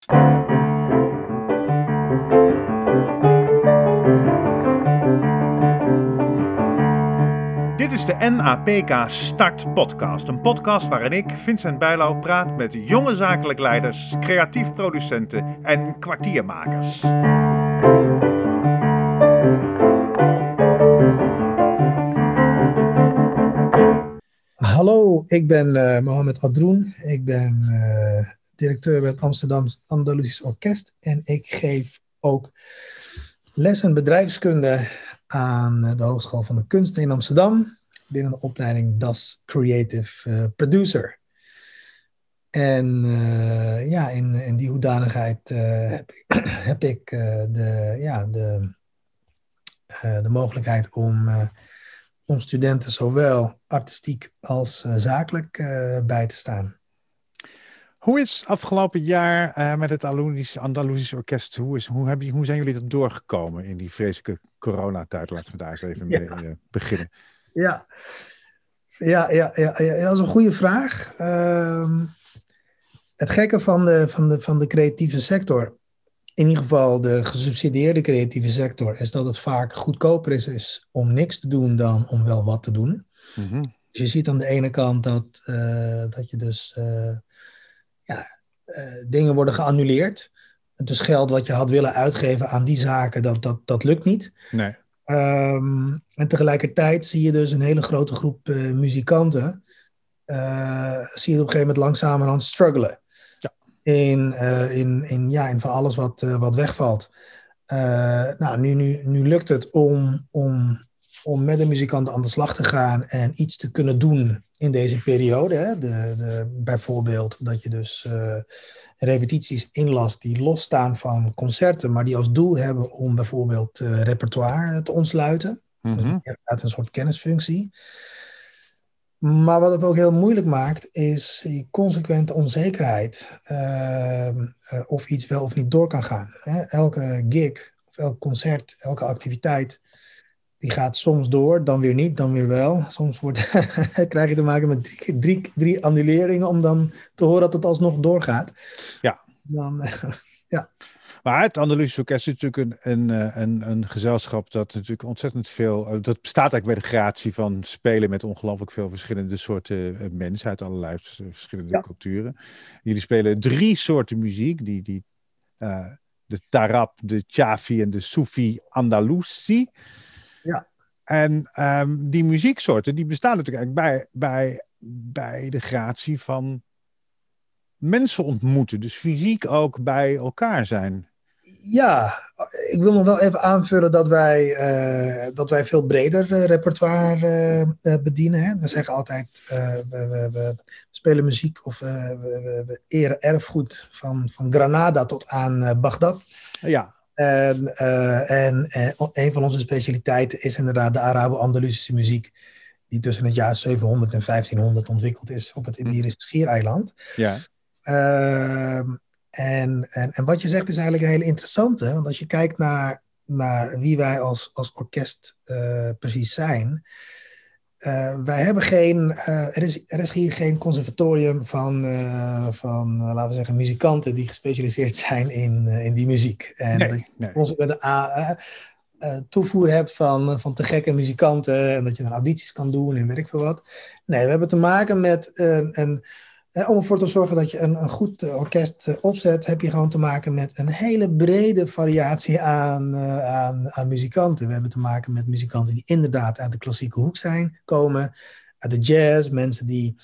Dit is de NAPK Start Podcast. Een podcast waarin ik, Vincent Bijlau, praat met jonge zakelijk leiders, creatief producenten en kwartiermakers. Hallo, ik ben uh, Mohamed Adroen. Ik ben uh, directeur bij het Amsterdam Andalusisch Orkest. En ik geef ook lessen bedrijfskunde aan de Hogeschool van de Kunsten in Amsterdam. Binnen de opleiding DAS Creative uh, Producer. En ja, in, in die hoedanigheid heb ik, heb ik de, ja, de, de mogelijkheid om om studenten zowel artistiek als zakelijk bij te staan. Hoe is afgelopen jaar uh, met het Andalusisch Orkest, hoe, is, hoe, heb je, hoe zijn jullie dat doorgekomen in die vreselijke coronatijd? Laten we daar eens even ja. mee beginnen. Ja. Ja, ja, ja, ja, dat is een goede vraag. Ehm, het gekke van de, van, de, van de creatieve sector in ieder geval de gesubsidieerde creatieve sector, is dat het vaak goedkoper is, is om niks te doen dan om wel wat te doen. Mm Dus je ziet aan de ene kant dat, uh, dat je dus dingen worden geannuleerd. Dus geld wat je had willen uitgeven aan die zaken, dat, dat, dat lukt niet. Nee. Um, en tegelijkertijd zie je dus een hele grote groep muzikanten, zie je op een gegeven moment langzamerhand struggelen in, uh, in, in, ja, in van alles wat, wat wegvalt. Nou, nu, nu, nu lukt het om, om, om met de muzikanten aan de slag te gaan en iets te kunnen doen in deze periode. Hè? De, de, bijvoorbeeld dat je dus repetities inlast die losstaan van concerten, maar die als doel hebben om bijvoorbeeld repertoire te ontsluiten. Mm -hmm. dus uit een soort kennisfunctie. Maar wat het ook heel moeilijk maakt, is die consequente onzekerheid uh, uh, of iets wel of niet door kan gaan. Hè? Elke gig, of elk concert, elke activiteit, die gaat soms door, dan weer niet, dan weer wel. Soms wordt, krijg je te maken met drie, drie, drie annuleringen om dan te horen dat het alsnog doorgaat. Ja. Dan, ja. Maar het Andalusisch Orkest is natuurlijk een, een, eh, een, een gezelschap dat natuurlijk ontzettend veel. Eh, dat bestaat eigenlijk bij de gratie van spelen met ongelooflijk veel verschillende soorten eh, mensen uit allerlei verschillende ja. culturen. Jullie spelen drie soorten muziek: die, die, uh, de Tarab, de Chafi en de Sufi Andalusi. Ja. En um, die muzieksoorten die bestaan natuurlijk eigenlijk bij, bij, bij de gratie van mensen ontmoeten. Dus fysiek ook bij elkaar zijn ja, ik wil nog wel even aanvullen dat wij, uh, dat wij veel breder uh, repertoire uh, bedienen. Hè. We zeggen altijd, we, we, we, spelen muziek of we, we, eren erfgoed van, van Granada tot aan Bagdad. Ja. En, en, en, een van onze specialiteiten is inderdaad de Arabo-Andalusische muziek. Die tussen het jaar 700 en 1500 ontwikkeld is op het hm. Iberische Schiereiland. Ja. Ehm, en, en, en wat je zegt is eigenlijk een hele interessante, want als je kijkt naar, naar wie wij als, als orkest uh, precies zijn. Uh, wij hebben geen, uh, er, is, er is hier geen conservatorium van, van laten we zeggen, muzikanten die gespecialiseerd zijn in, in die muziek. En nee, nee. Als je de toevoer hebt van, van te gekke muzikanten en dat je dan audities kan doen en weet ik veel wat. Nee, we hebben te maken met een, een om ervoor te zorgen dat je een, een goed uh, orkest uh, opzet, heb je gewoon te maken met een hele brede variatie aan, uh, aan, aan, muzikanten. We hebben te maken met muzikanten die inderdaad uit de klassieke hoek zijn, komen, uit de jazz, mensen die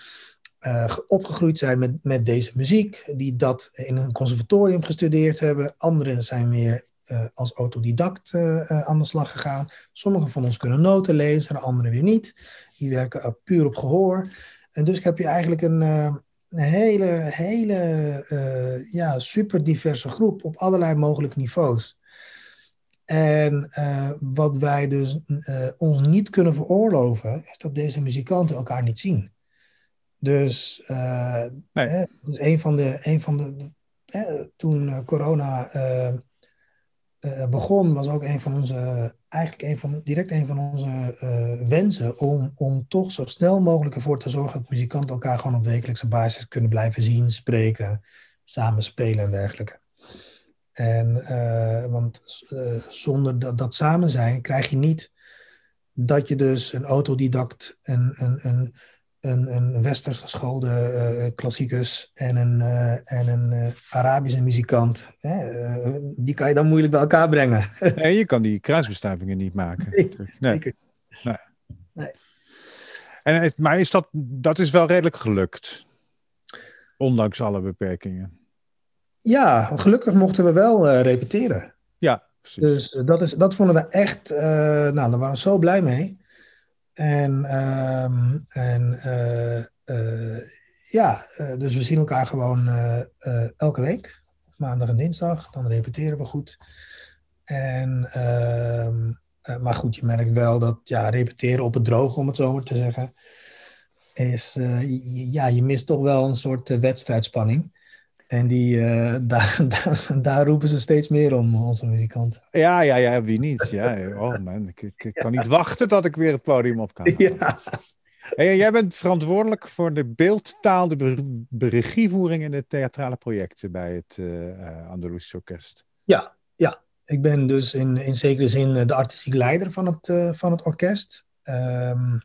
opgegroeid zijn met, met deze muziek, die dat in een conservatorium gestudeerd hebben. Anderen zijn meer als autodidact aan de slag gegaan. Sommigen van ons kunnen noten lezen, anderen weer niet. Die werken puur op gehoor. En dus heb je eigenlijk een, een hele, hele uh, ja, super diverse groep op allerlei mogelijke niveaus. En uh, wat wij dus uh, ons niet kunnen veroorloven, is dat deze muzikanten elkaar niet zien. Dus, nee. hè, dus een van de, een van de toen corona begon, was ook een van onze eigenlijk een van, direct een van onze uh, wensen om, om toch zo snel mogelijk ervoor te zorgen dat muzikanten elkaar gewoon op wekelijkse basis kunnen blijven zien, spreken, samen spelen en dergelijke. En, want zonder dat, dat samen zijn krijg je niet dat je dus een autodidact, een, een, een, een, een westers geschoolde uh, klassicus en een, uh, en een uh, Arabische muzikant, die kan je dan moeilijk bij elkaar brengen. En je kan die kruisbestuivingen niet maken. Nee, nee. nee. nee. En, maar is dat, dat is wel redelijk gelukt, ondanks alle beperkingen. Ja, gelukkig mochten we wel repeteren. Ja, dus eh, dat, is, dat vonden we echt, nou, daar waren we zo blij mee. En, um, en uh, ja, dus we zien elkaar gewoon elke week, maandag en dinsdag. Dan repeteren we goed. En, ehm, maar goed, je merkt wel dat ja, repeteren op het droog, om het zo maar te zeggen, is, ja, je mist toch wel een soort wedstrijdspanning. En die, uh, daar, daar, daar, roepen ze steeds meer om, onze muzikanten. Ja, ja, ja, wie niet? Ja, oh man, ik, ik, kan niet wachten tot ik weer het podium op kan. Ja. Hey, jij bent verantwoordelijk voor de beeldtaal, de regievoering in de theatrale projecten bij het uh, Andalusisch Orkest. Ja, ja, ik ben dus in, in zekere zin de artistiek leider van het, uh, van het orkest. Um,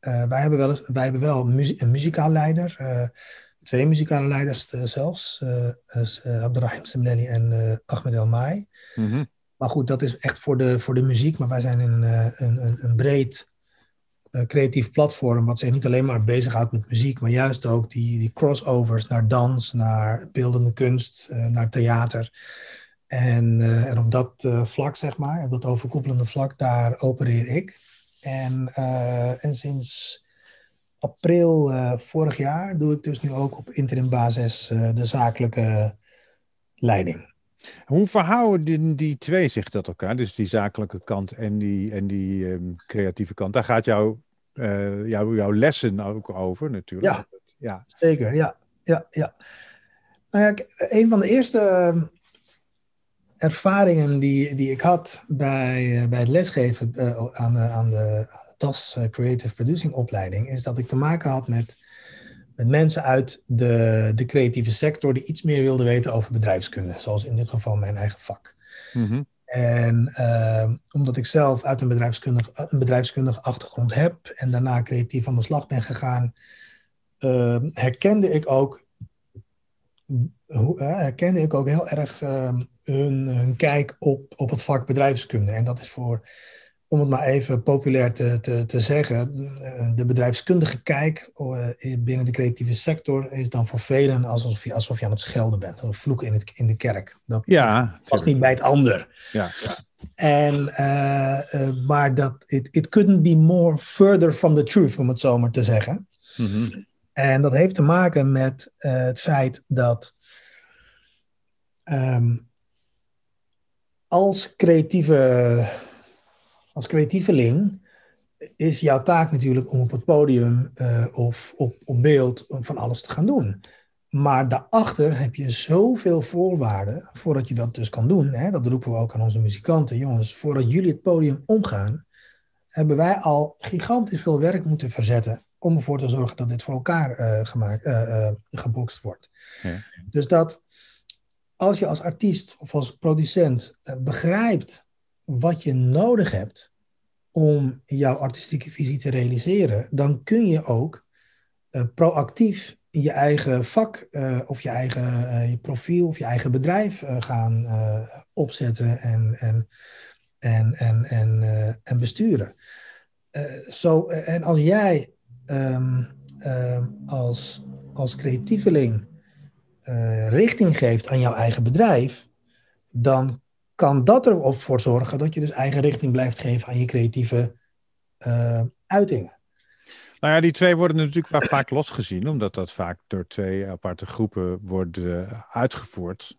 wij hebben wel, wij hebben wel een muzikaal leider twee muzikale leiders uh, zelfs. Uh, Abdurrahim Semleni en Ahmed El Mai. Mm -hmm. Maar goed, dat is echt voor de, voor de muziek. Maar wij zijn een, een, een, een breed creatief platform... wat zich niet alleen maar bezighoudt met muziek... maar juist ook die, die crossovers naar dans, naar beeldende kunst... naar theater... En, en op dat vlak, zeg maar, op dat overkoepelende vlak, daar opereer ik. En, en sinds april uh, vorig jaar doe ik dus nu ook op interim basis uh, de zakelijke leiding. Hoe verhouden die, die, twee zich tot elkaar? Dus die zakelijke kant en die, en die um, creatieve kant. Daar gaat jouw, uh, jouw, jouw lessen ook over natuurlijk. Ja, ja. zeker. Ja, ja, ja. Nou ja, een van de eerste ehm, ervaringen die, die ik had bij, bij het lesgeven aan de, aan de TAS eh, Creative Producing opleiding, is dat ik te maken had met, met mensen uit de, de creatieve sector die iets meer wilden weten over bedrijfskunde, zoals in dit geval mijn eigen vak. Mhm. En uh, omdat ik zelf uit een bedrijfskundig, een bedrijfskundige achtergrond heb en daarna creatief aan de slag ben gegaan, uh, herkende ik ook, herkende ik ook heel erg ehm, hun, hun kijk op, op het vak bedrijfskunde. En dat is voor om het maar even populair te, te, te zeggen, eh, de bedrijfskundige kijk eh, binnen de creatieve sector is dan voor velen alsof je, alsof je aan het schelden bent, of vloeken in, het, in de kerk. Dat ja, past niet bij het ander. Ja, ja. En, uh, maar dat, it, it couldn't be more further from the truth, om het zo maar te zeggen. Mm -hmm. En dat heeft te maken met uh, het feit dat um, als creatieve als creatieveling is jouw taak natuurlijk om op het podium uh, of op, op beeld van alles te gaan doen. Maar daarachter heb je zoveel voorwaarden voordat je dat dus kan doen. Hè? Dat roepen we ook aan onze muzikanten. Jongens, voordat jullie het podium omgaan, hebben wij al gigantisch veel werk moeten verzetten om ervoor te zorgen dat dit voor elkaar uh, gemaakt, uh, gebokst wordt. Ja. Dus dat als je als artiest of als producent begrijpt wat je nodig hebt om jouw artistieke visie te realiseren, dan kun je ook proactief je eigen vak uh, of je eigen uh, je profiel of je eigen bedrijf gaan opzetten en, en, en, en, en, en besturen. zo, en als jij um, als, als creatieveling richting geeft aan jouw eigen bedrijf, dan kan dat erop voor zorgen dat je dus eigen richting blijft geven aan je creatieve uh, uitingen. Nou ja, die twee worden natuurlijk vaak losgezien, omdat dat vaak door twee aparte groepen wordt uh, uitgevoerd.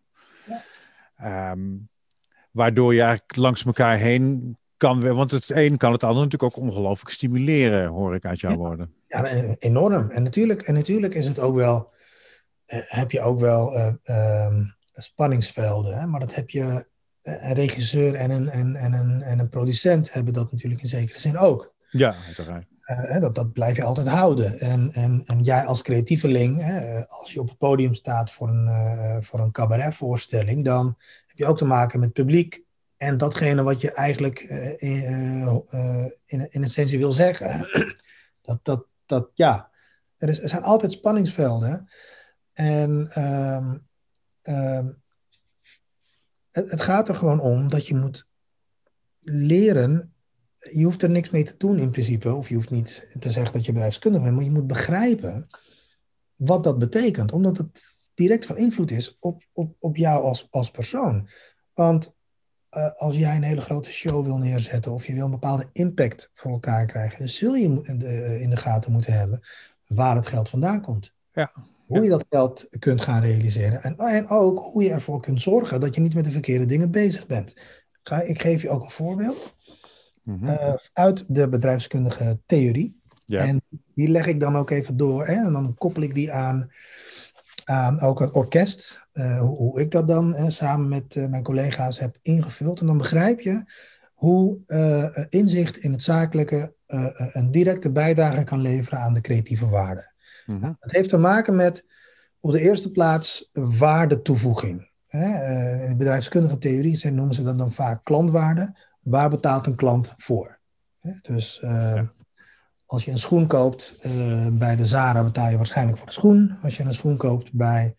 Ja. Um, waardoor je eigenlijk langs elkaar heen kan, want het een kan het ander natuurlijk ook ongelooflijk stimuleren, hoor ik uit jouw ja. woorden. Ja, enorm. En natuurlijk, en natuurlijk is het ook wel, uh, heb je ook wel um, spanningsvelden, hè? maar dat heb je een regisseur en een, en, en, een, en een producent hebben dat natuurlijk in zekere zin ook. Ja, uiteraard. Uh, dat, dat blijf je altijd houden. En, en, en jij als creatieveling, hè, als je op het podium staat voor een, uh, voor een cabaretvoorstelling, dan heb je ook te maken met publiek en datgene wat je eigenlijk uh, in, in, in essentie wil zeggen. dat, dat, dat, ja, er, is, er zijn altijd spanningsvelden. En um, het, het gaat er gewoon om dat je moet leren je hoeft er niks mee te doen in principe. Of je hoeft niet te zeggen dat je bedrijfskundig bent. Maar je moet begrijpen wat dat betekent. Omdat het direct van invloed is op, op, op jou als, als persoon. Want uh, als jij een hele grote show wil neerzetten. Of je wil een bepaalde impact voor elkaar krijgen. Dan zul je in de, in de gaten moeten hebben waar het geld vandaan komt. Ja. Hoe je dat geld kunt gaan realiseren. En, en ook hoe je ervoor kunt zorgen dat je niet met de verkeerde dingen bezig bent. Ik geef je ook een voorbeeld. Mhm. Eh, uit de bedrijfskundige theorie. En die leg ik dan ook even door. Hè? En dan koppel ik die aan, aan ook het orkest. Uh, hoe, hoe, ik dat dan hè, samen met uh, mijn collega's heb ingevuld. En dan begrijp je hoe inzicht in het zakelijke een directe bijdrage kan leveren aan de creatieve waarde. Mm -hmm. Het heeft te maken met op de eerste plaats waardetoevoeging. Hè? in bedrijfskundige theorie noemen ze dat dan vaak klantwaarde waar betaalt een klant voor? Dus uh, als je een schoen koopt uh, bij de Zara, betaal je waarschijnlijk voor de schoen. Als je een schoen koopt bij,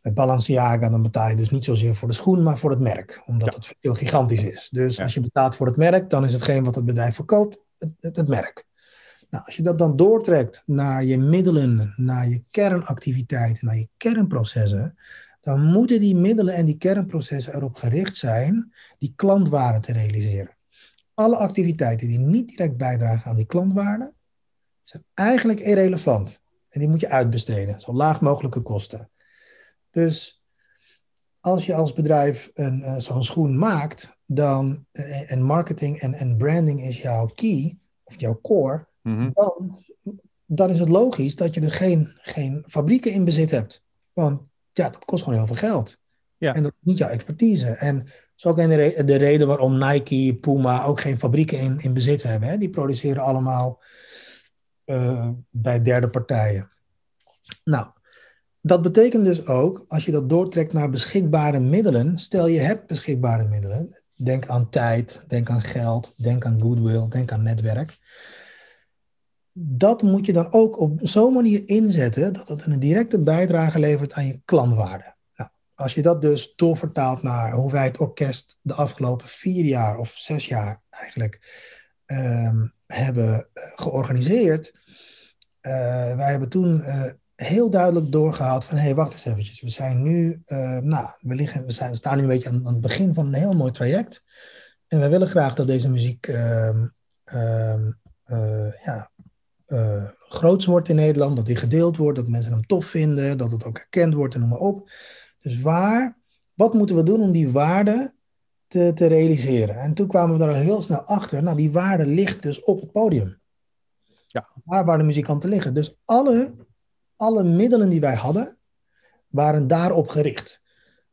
bij Balenciaga, dan betaal je dus niet zozeer voor de schoen, maar voor het merk. Omdat het heel gigantisch is. Dus ja. als je betaalt voor het merk, dan is hetgeen wat het bedrijf verkoopt, het, het, het merk. Nou, als je dat dan doortrekt naar je middelen, naar je kernactiviteiten, naar je kernprocessen, dan moeten die middelen en die kernprocessen erop gericht zijn die klantwaarde te realiseren. Alle activiteiten die niet direct bijdragen aan die klantwaarde, zijn eigenlijk irrelevant. En die moet je uitbesteden, zo laag mogelijke kosten. Dus als je als bedrijf een, uh, zo'n schoen maakt, dan, uh, en marketing en, en branding is jouw key, of jouw core, mm-hmm. dan, dan is het logisch dat je er geen, geen fabrieken in bezit hebt. Want ja, dat kost gewoon heel veel geld. Ja. En dat is niet jouw expertise. En is ook de, de reden waarom Nike, Puma ook geen fabrieken in, in bezit hebben. Hè? Die produceren allemaal uh, bij derde partijen. Nou, dat betekent dus ook, als je dat doortrekt naar beschikbare middelen, stel je hebt beschikbare middelen, denk aan tijd, denk aan geld, denk aan goodwill, denk aan netwerk dat moet je dan ook op zo'n manier inzetten dat het een directe bijdrage levert aan je klantwaarde. Als je dat dus doorvertaalt naar hoe wij het orkest de afgelopen vier jaar of zes jaar eigenlijk um, hebben uh, georganiseerd. Uh, wij hebben toen uh, heel duidelijk doorgehaald van hé, hey, wacht eens eventjes. We zijn nu, nou, we, liggen, we zijn, staan nu een beetje aan, het begin van een heel mooi traject. En wij willen graag dat deze muziek um, um, ja, uh, groots wordt in Nederland, dat die gedeeld wordt, dat mensen hem tof vinden, dat het ook erkend wordt en noem maar op. Dus waar, wat moeten we doen om die waarde te, te realiseren? En toen kwamen we daar al heel snel achter, nou die waarde ligt dus op het podium. Ja. Waar, waar de muzikanten liggen. Dus alle, alle middelen die wij hadden, waren daarop gericht.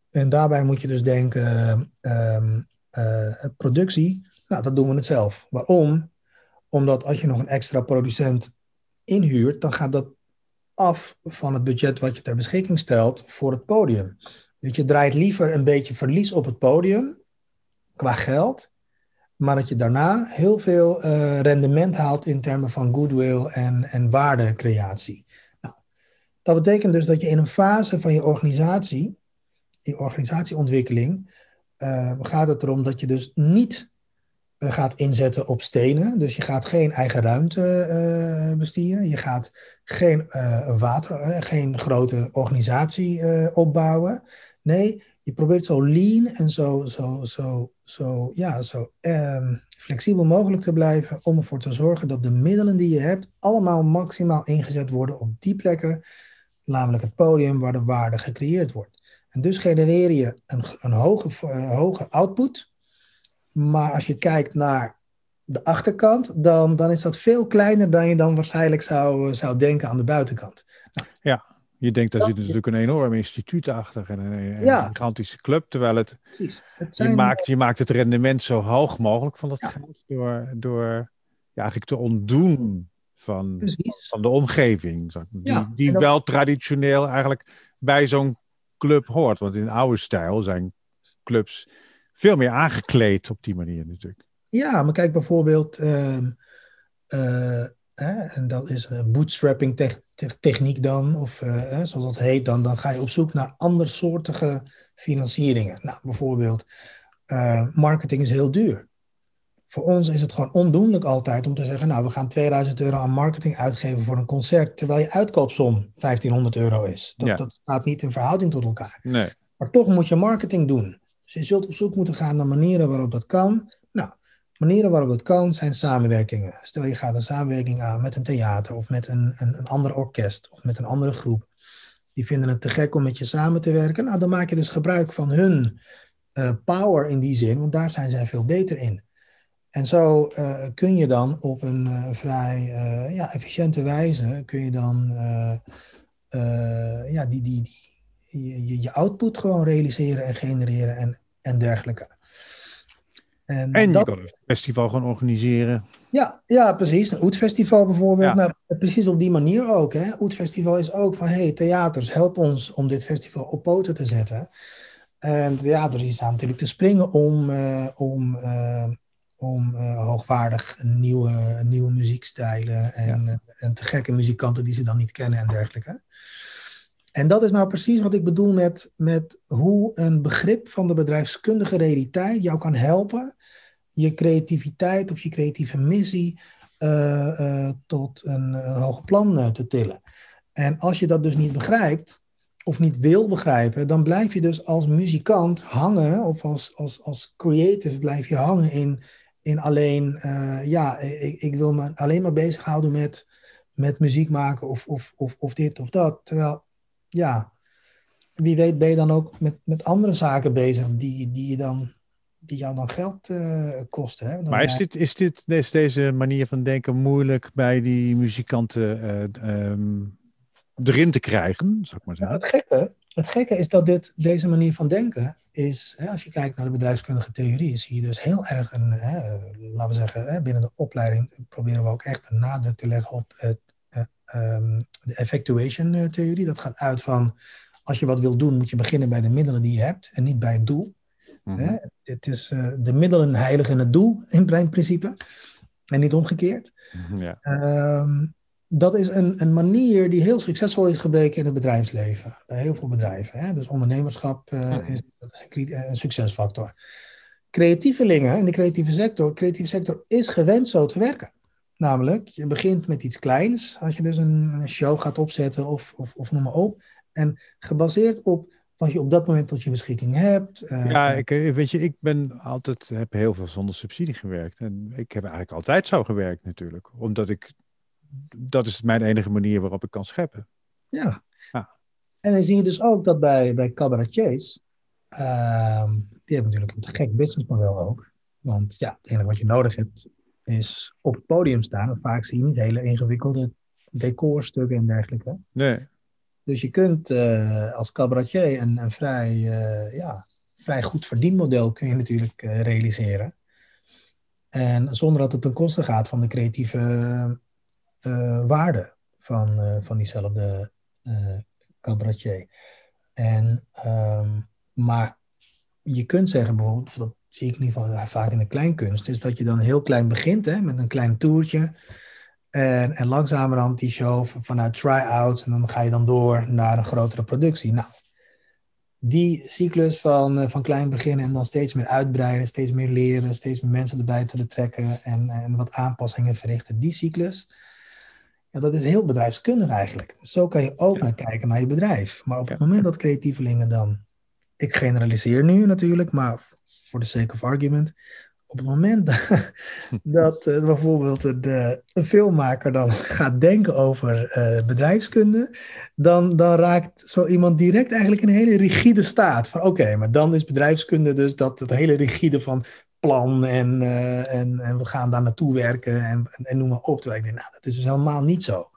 En daarbij moet je dus denken, uh, uh, productie, nou dat doen we het zelf. Waarom? Omdat als je nog een extra producent inhuurt, dan gaat dat af van het budget wat je ter beschikking stelt voor het podium. Dus je draait liever een beetje verlies op het podium qua geld, maar dat je daarna heel veel uh, rendement haalt in termen van goodwill en, en waardecreatie. Nou, dat betekent dus dat je in een fase van je organisatie, je organisatieontwikkeling, uh, gaat het erom dat je dus niet eh, gaat inzetten op stenen. Dus je gaat geen eigen ruimte uh, bestieren. Je gaat geen uh, water, geen grote organisatie opbouwen. Nee, je probeert zo lean en zo, zo, zo, zo, ja, zo um, flexibel mogelijk te blijven om ervoor te zorgen dat de middelen die je hebt allemaal maximaal ingezet worden op die plekken, namelijk het podium waar de waarde gecreëerd wordt. En dus genereer je een, een hoge, hoge output, maar als je kijkt naar de achterkant, dan, dan is dat veel kleiner dan je dan waarschijnlijk zou, zou denken aan de buitenkant. Nou, ja, je denkt daar zit natuurlijk een enorm instituut achter en een, een gigantische club, terwijl het, het je, maakt, je maakt het rendement zo hoog mogelijk van dat ja. geld door, door ja, eigenlijk te ontdoen van, van de omgeving. Die, die wel traditioneel eigenlijk bij zo'n club hoort. Want in oude stijl zijn clubs veel meer aangekleed op die manier natuurlijk. Ja, maar kijk bijvoorbeeld, ehm, eh, en dat is een bootstrapping techniek dan, of uh, zoals dat heet dan, dan ga je op zoek naar andersoortige financieringen. Nou, bijvoorbeeld, marketing is heel duur. Voor ons is het gewoon ondoenlijk altijd om te zeggen, nou, we gaan 2000 euro aan marketing uitgeven voor een concert, terwijl je uitkoopsom 1500 euro is. Dat, dat staat niet in verhouding tot elkaar. Nee. Maar toch moet je marketing doen. Dus je zult op zoek moeten gaan naar manieren waarop dat kan. Nou, manieren waarop dat kan zijn samenwerkingen. Stel je gaat een samenwerking aan met een theater of met een, een, ander orkest of met een andere groep. Die vinden het te gek om met je samen te werken. Nou, dan maak je dus gebruik van hun uh, power in die zin, want daar zijn zij veel beter in. En zo uh, kun je dan op een uh, vrij ja, efficiënte wijze kun je dan ja, die, die, die, je, je output gewoon realiseren en genereren en, en dergelijke. En, en dat, je kan een festival gaan organiseren. Ja, ja precies. Een Oetfestival bijvoorbeeld. Nou, precies op die manier ook. Hè. Oetfestival is ook van, hey, theaters, help ons om dit festival op poten te zetten. En theaters die staan natuurlijk te springen om, uh, om, uh, om uh, hoogwaardig nieuwe, nieuwe muziekstijlen en, en te gekke muzikanten die ze dan niet kennen en dergelijke. En dat is nou precies wat ik bedoel met, met hoe een begrip van de bedrijfskundige realiteit jou kan helpen je creativiteit of je creatieve missie uh, uh, tot een, hoger plan uh, te tillen. En als je dat dus niet begrijpt, of niet wil begrijpen, dan blijf je dus als muzikant hangen, of als, als, als creative blijf je hangen in, in alleen, ja, ik, ik wil me alleen maar bezighouden met, met muziek maken of, of, of, of dit of dat. Terwijl ja, wie weet ben je dan ook met, met andere zaken bezig die, die, je dan, die jou dan geld uh, kosten. Hè? maar is, dit, is, dit, is deze manier van denken moeilijk bij die muzikanten uh, um, erin te krijgen, zou ik maar zeggen? Ja, het, gekke, het gekke is dat dit, deze manier van denken is, hè, als je kijkt naar de bedrijfskundige theorie, zie je dus heel erg een, hè, laten we zeggen, hè, binnen de opleiding proberen we ook echt een nadruk te leggen op het um, de effectuation eh, theorie. Dat gaat uit van als je wat wil doen, moet je beginnen bij de middelen die je hebt en niet bij het doel. Mm Het is uh, de middelen heiligen het doel in principe en niet omgekeerd. Mhm, ja. Um, dat is een, een manier die heel succesvol is gebleken in het bedrijfsleven. Bij heel veel bedrijven. Hè? Dus ondernemerschap uh, is, dat is een, een, succesfactor. Creatievelingen in de creatieve sector, creatieve sector is gewend zo te werken. Namelijk, je begint met iets kleins, als je dus een, show gaat opzetten of, of, of noem maar op. En gebaseerd op wat je op dat moment tot je beschikking hebt. Uh, ja, ik, eh, weet je, ik ben altijd, heb heel veel zonder subsidie gewerkt. En ik heb eigenlijk altijd zo gewerkt natuurlijk. Omdat ik, dat is mijn enige manier waarop ik kan scheppen. Ja. ja. En dan zie je dus ook dat bij, bij cabaretiers, uh, die hebben natuurlijk een te gek businessmodel ook. Want ja, het enige wat je nodig hebt is op het podium staan. En vaak zie je niet hele ingewikkelde decorstukken en dergelijke. Nee. Dus je kunt uh, als cabaretier een, een vrij, uh, ja, vrij goed verdienmodel kun je natuurlijk uh, realiseren. En zonder dat het ten koste gaat van de creatieve waarde van, van diezelfde cabaretier. En, um, maar je kunt zeggen bijvoorbeeld, dat zie ik in ieder geval vaak in de kleinkunst, is dat je dan heel klein begint hè, met een klein toertje. En, en langzamerhand die show vanuit try-outs en dan ga je dan door naar een grotere productie. Nou, die cyclus van, eh, van klein beginnen en dan steeds meer uitbreiden, steeds meer leren, steeds meer mensen erbij te betrekken en, en wat aanpassingen verrichten, die cyclus, ja, dat is heel bedrijfskundig eigenlijk. Zo kan je ook naar kijken naar je bedrijf. Maar op het moment dat creatievelingen dan, ik generaliseer nu natuurlijk, maar voor de sake of argument. Op het moment dat, dat uh, bijvoorbeeld de, een filmmaker dan gaat denken over uh, bedrijfskunde, dan, dan raakt zo iemand direct eigenlijk een hele rigide staat. Van oké, maar dan is bedrijfskunde dus dat het hele rigide van plan en, uh, en, en we gaan daar naartoe werken en, en, en noem maar op. Terwijl ik denk, nou, dat is dus helemaal niet zo.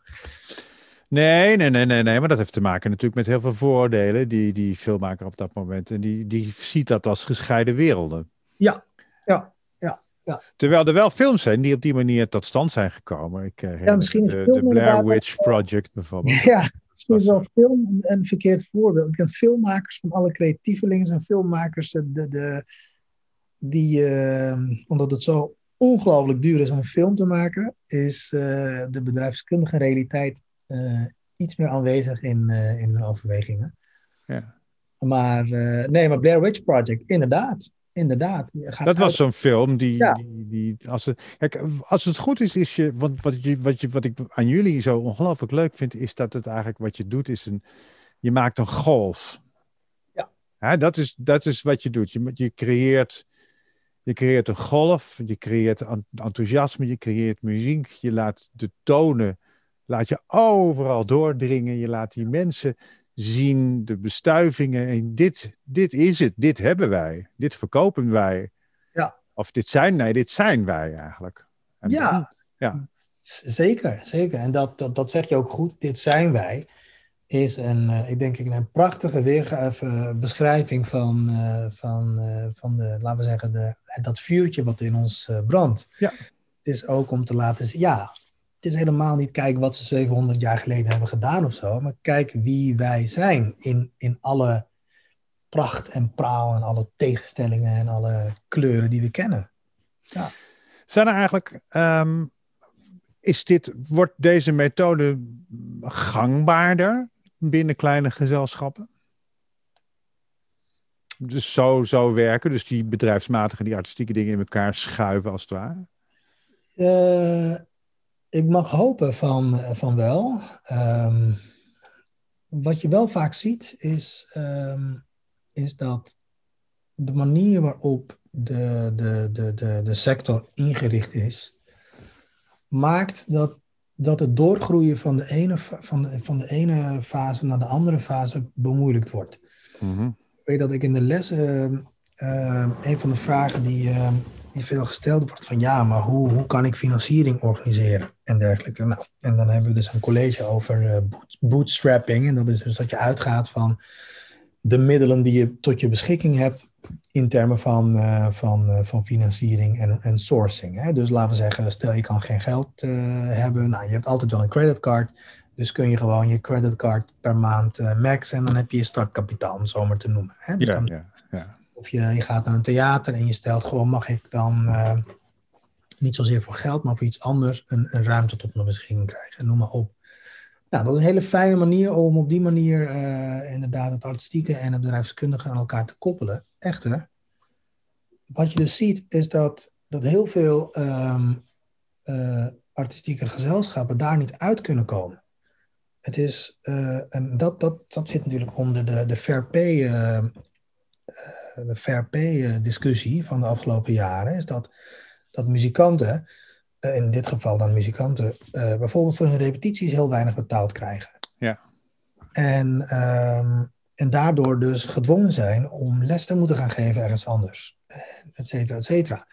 Nee, nee, nee, nee, nee, maar dat heeft te maken natuurlijk met heel veel vooroordelen die die filmmaker op dat moment en die, die ziet dat als gescheiden werelden. Ja, ja, ja. Ja. Terwijl er wel films zijn die op die manier tot stand zijn gekomen. Ik uh, ja, misschien de, de Blair Witch Project bijvoorbeeld. Ja, misschien is wel film een verkeerd voorbeeld. Ik heb filmmakers van alle creatievelingen en filmmakers de, de, die, uh, omdat het zo ongelooflijk duur is om een film te maken, is uh, de bedrijfskundige realiteit iets meer aanwezig in, in hun overwegingen. Ja. Maar nee, maar Blair Witch Project, inderdaad inderdaad. Dat was zo'n film die, die, die, als, het, kijk, als het goed is, is je, want wat, je, wat, je, wat ik aan jullie zo ongelooflijk leuk vind, is dat het eigenlijk wat je doet, is een, je maakt een golf. Ja. Hè, dat, is, dat is wat je doet. Je, je, creëert, je creëert een golf, je creëert enthousiasme, je creëert muziek, je laat de tonen, laat je overal doordringen, je laat die mensen zien, de bestuivingen. En dit, dit is het, dit hebben wij, dit verkopen wij. Ja. Of dit zijn, nee, dit zijn wij eigenlijk. En ja. Dan, ja, zeker, zeker. En dat, dat, dat zeg je ook goed, dit zijn wij. Is een, uh, ik denk een prachtige weergave, uh, beschrijving van, uh, van, van de, laten we zeggen, de, dat vuurtje wat in ons brandt. Ja. Het is ook om te laten zien, ja, het is helemaal niet kijken wat ze 700 jaar geleden hebben gedaan of zo, maar kijk wie wij zijn in, in alle pracht en praal en alle tegenstellingen en alle kleuren die we kennen. Ja. Zijn er eigenlijk, um, is dit, wordt deze methode gangbaarder binnen kleine gezelschappen? Dus zo, zo werken, dus die bedrijfsmatige, die artistieke dingen in elkaar schuiven als het ware? Uh, ik mag hopen van, van wel. Um, wat je wel vaak ziet is, um, is dat de manier waarop de, de, de, de, de sector ingericht is, maakt dat, dat het doorgroeien van de, ene, van, de, van de ene fase naar de andere fase bemoeilijkt wordt. Mm -hmm. Ik weet dat ik in de lessen, uh, een van de vragen die, die veel gesteld wordt van ja, maar hoe, hoe kan ik financiering organiseren en dergelijke. Nou, en dan hebben we dus een college over uh, boot, bootstrapping. En dat is dus dat je uitgaat van de middelen die je tot je beschikking hebt in termen van, uh, van, uh, van financiering en, en sourcing. Hè? Dus laten we zeggen, stel je kan geen geld hebben, nou, je hebt altijd wel een creditcard. Dus kun je gewoon je creditcard per maand max en dan heb je je startkapitaal, om het zo maar te noemen. Hè? Dus ja, dan, ja, ja. Of je, je gaat naar een theater en je stelt gewoon, mag ik dan uh, niet zozeer voor geld, maar voor iets anders een, een ruimte tot mijn beschikking krijgen. Noem maar op. Nou, dat is een hele fijne manier om op die manier uh, inderdaad het artistieke en het bedrijfskundige aan elkaar te koppelen. Echter, wat je dus ziet is dat, dat heel veel um, uh, artistieke gezelschappen daar niet uit kunnen komen. Het is, en dat, dat, dat zit natuurlijk onder de, de fair pay de fair pay discussie van de afgelopen jaren is dat, dat muzikanten, in dit geval dan muzikanten, bijvoorbeeld voor hun repetities heel weinig betaald krijgen. Ja. En, um, en daardoor dus gedwongen zijn om les te moeten gaan geven ergens anders, et cetera, et cetera.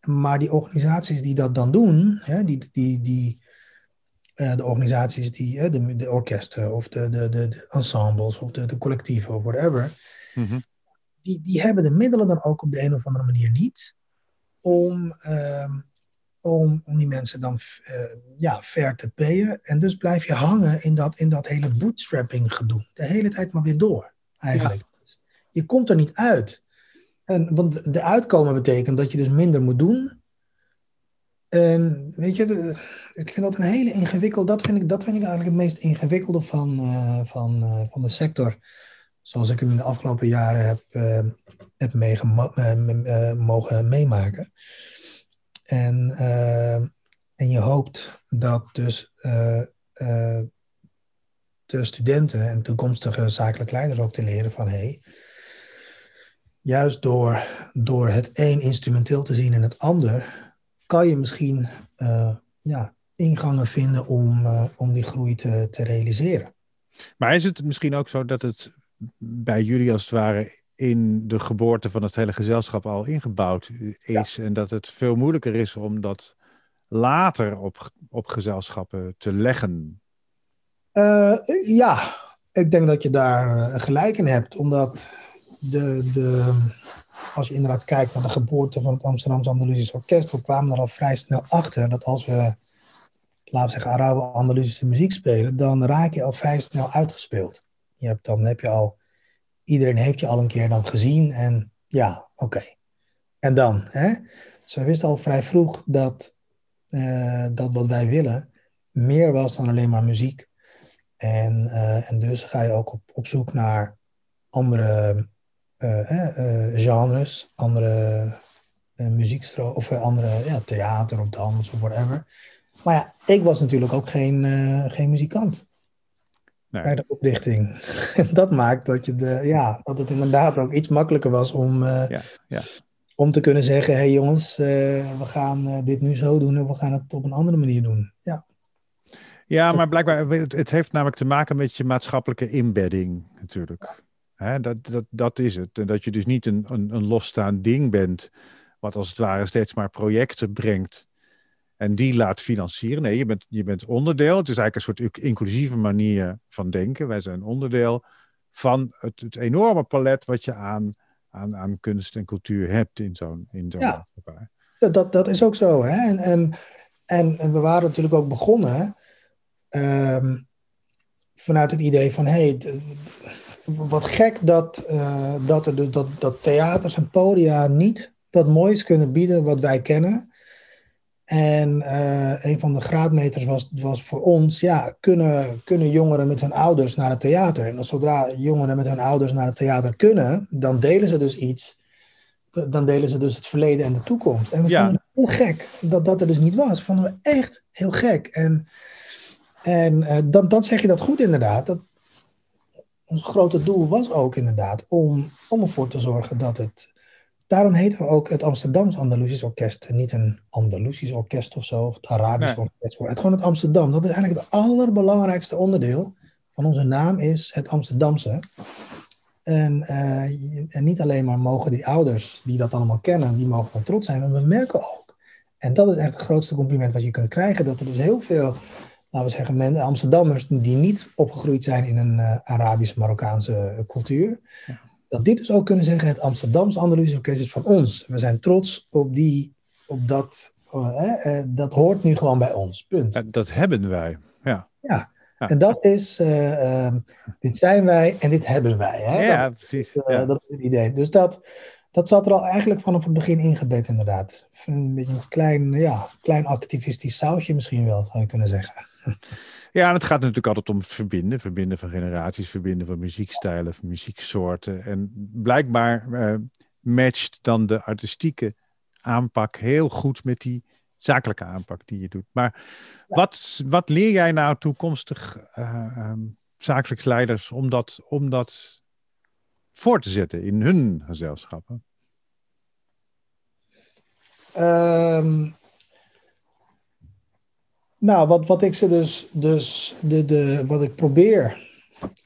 Maar die organisaties die dat dan doen, hè, die, die, die, uh, de organisaties die, de, de orkesten of de, de, de, de ensembles of de, de collectieven of whatever, mm -hmm die, die hebben de middelen dan ook op de een of andere manier niet om, uh, om, om die mensen dan uh, ja, fair te payen. En dus blijf je hangen in dat, in dat hele bootstrapping gedoe. De hele tijd maar weer door, eigenlijk. Ja. Je komt er niet uit. En, want de uitkomen betekent dat je dus minder moet doen. En weet je, de, ik vind dat een hele ingewikkelde, dat vind ik, dat vind ik eigenlijk het meest ingewikkelde van, uh, van, uh, van de sector zoals ik hem in de afgelopen jaren heb, uh, heb uh, mogen meemaken. En, uh, en je hoopt dat dus de studenten en toekomstige zakelijk leiders ook te leren van hé, hey, juist door, door het een instrumenteel te zien en het ander, kan je misschien ja, ingangen vinden om, om die groei te, te realiseren. Maar is het misschien ook zo dat het bij jullie als het ware in de geboorte van het hele gezelschap al ingebouwd is. En dat het veel moeilijker is om dat later op, op gezelschappen te leggen. Uh, ja, ik denk dat je daar gelijk in hebt. Omdat de, de, als je inderdaad kijkt naar de geboorte van het Amsterdamse Andalusisch Orkest, we kwamen er al vrij snel achter dat als we, laten we zeggen, Arabo-Andalusische muziek spelen, dan raak je al vrij snel uitgespeeld. Je hebt, dan heb je al, iedereen heeft je al een keer dan gezien en ja, oké. En dan, hè? Dus wij wisten al vrij vroeg dat, uh, dat wat wij willen meer was dan alleen maar muziek. En, uh, en dus ga je ook op, op zoek naar andere uh, genres, andere muziekstroom of andere ja, theater of dans of whatever. Maar ja, ik was natuurlijk ook geen, geen muzikant nee. bij de oprichting. dat maakt dat, je de, ja, dat het inderdaad ook iets makkelijker was om, ja, ja. om te kunnen zeggen: hé hey jongens, we gaan dit nu zo doen en we gaan het op een andere manier doen. Ja. Ja, maar blijkbaar, het heeft namelijk te maken met je maatschappelijke inbedding natuurlijk. Hè, dat, dat, dat is het. En dat je dus niet een, een, een losstaand ding bent, wat als het ware steeds maar projecten brengt en die laat financieren. Nee, je bent, je bent onderdeel. Het is eigenlijk een soort inclusieve manier van denken. Wij zijn onderdeel van het, het enorme palet wat je aan, aan, aan kunst en cultuur hebt in zo'n in zo'n ja, Dat, dat is ook zo. Hè? En, en, en, en we waren natuurlijk ook begonnen um, vanuit het idee van, hey, wat gek dat, uh, dat, er, dat, dat theaters en podia niet dat moois kunnen bieden wat wij kennen. En uh, een van de graadmeters was, was voor ons, ja, kunnen, kunnen jongeren met hun ouders naar het theater? En zodra jongeren met hun ouders naar het theater kunnen, dan delen ze dus iets. Dan delen ze dus het verleden en de toekomst. En we ja. vonden het heel gek dat dat er dus niet was. Vonden we echt heel gek. En en uh, dan, dan zeg je dat goed inderdaad. Dat, ons grote doel was ook inderdaad om, om ervoor te zorgen dat het... Daarom heten we ook het Amsterdams Andalusisch Orkest. En niet een Andalusisch orkest of zo, of het Arabisch nee. orkest. Het gewoon het Amsterdam. Dat is eigenlijk het allerbelangrijkste onderdeel van onze naam is het Amsterdamse. En, uh, en niet alleen maar mogen die ouders die dat allemaal kennen, die mogen dan trots zijn, maar we merken ook. En dat is echt het grootste compliment wat je kunt krijgen. Dat er dus heel veel laten we zeggen, men, Amsterdammers die niet opgegroeid zijn in een uh, Arabisch-Marokkaanse cultuur, ja. Dat dit dus ook kunnen zeggen, het Amsterdams Andalusisch Orkest is van ons. We zijn trots op, die, op dat, uh, uh, dat hoort nu gewoon bij ons, punt. dat hebben wij, ja. Ja, ja. En dat is, ehm, dit zijn wij en dit hebben wij. Hè? Ja, dat, precies. ja. dat is het idee. Dus dat, dat zat er al eigenlijk vanaf het begin ingebed, inderdaad. Een beetje een klein, ja, klein activistisch sausje misschien wel, zou je kunnen zeggen. Ja, en het gaat natuurlijk altijd om verbinden. Verbinden van generaties, verbinden van muziekstijlen, van muzieksoorten. En blijkbaar uh, matcht dan de artistieke aanpak heel goed met die zakelijke aanpak die je doet. Maar ja. wat, wat leer jij nou toekomstig uh, um, zakelijks leiders om dat, om dat voor te zetten in hun gezelschappen? Um, nou, wat, wat ik ze dus, dus de, de, wat ik probeer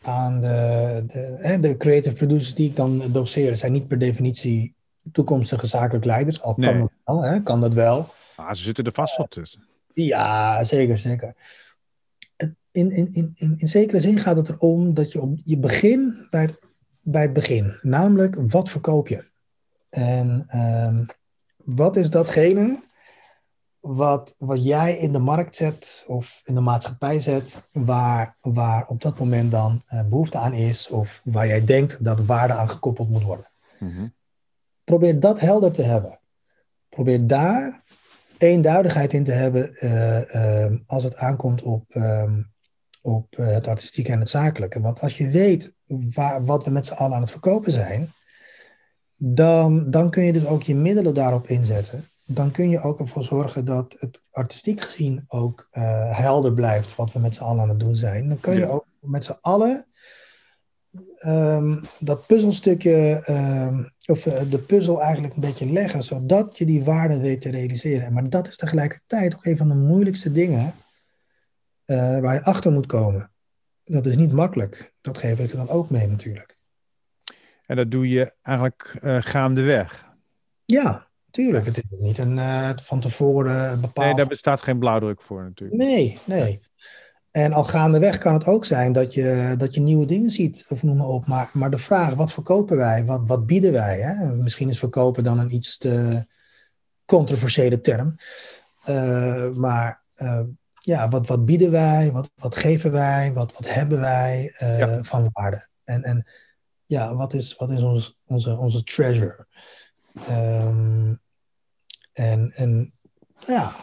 aan de, de, de creative producers die ik dan doseer, zijn niet per definitie toekomstige zakelijk leiders. Al kan dat wel, hè, kan dat wel. Ah, ze zitten er vast wat tussen. Ja, zeker, zeker. In, in, in, in, in zekere zin gaat het erom dat je op je begin bij het, bij het begin, namelijk wat verkoop je? En um, wat is datgene wat, wat jij in de markt zet of in de maatschappij zet, waar, waar op dat moment dan uh, behoefte aan is of waar jij denkt dat waarde aan gekoppeld moet worden. Mm-hmm. Probeer dat helder te hebben. Probeer daar eenduidigheid in te hebben uh, uh, als het aankomt op, um, op het artistieke en het zakelijke. Want als je weet waar, wat we met z'n allen aan het verkopen zijn, dan, dan kun je dus ook je middelen daarop inzetten dan kun je ook ervoor zorgen dat het artistiek gezien ook uh, helder blijft wat we met z'n allen aan het doen zijn. Dan kun je ja. ook met z'n allen um, dat puzzelstukje, um, of uh, de puzzel eigenlijk een beetje leggen, zodat je die waarde weet te realiseren. Maar dat is tegelijkertijd ook een van de moeilijkste dingen uh, waar je achter moet komen. Dat is niet makkelijk. Dat geef ik er dan ook mee natuurlijk. En dat doe je eigenlijk gaandeweg. Ja, Tuurlijk, het is niet een uh, van tevoren bepaald. Nee, daar bestaat geen blauwdruk voor natuurlijk. Nee, nee. En al gaandeweg kan het ook zijn dat je, dat je nieuwe dingen ziet, of noem maar op. Maar, maar de vraag, wat verkopen wij? Wat, wat bieden wij? Hè? Misschien is verkopen dan een iets te controversiële term. Uh, maar uh, ja, wat, wat bieden wij? Wat, wat geven wij? Wat, wat hebben wij ja. van waarde? En, en ja, wat is, wat is ons, onze, onze treasure? Um, en, en ja,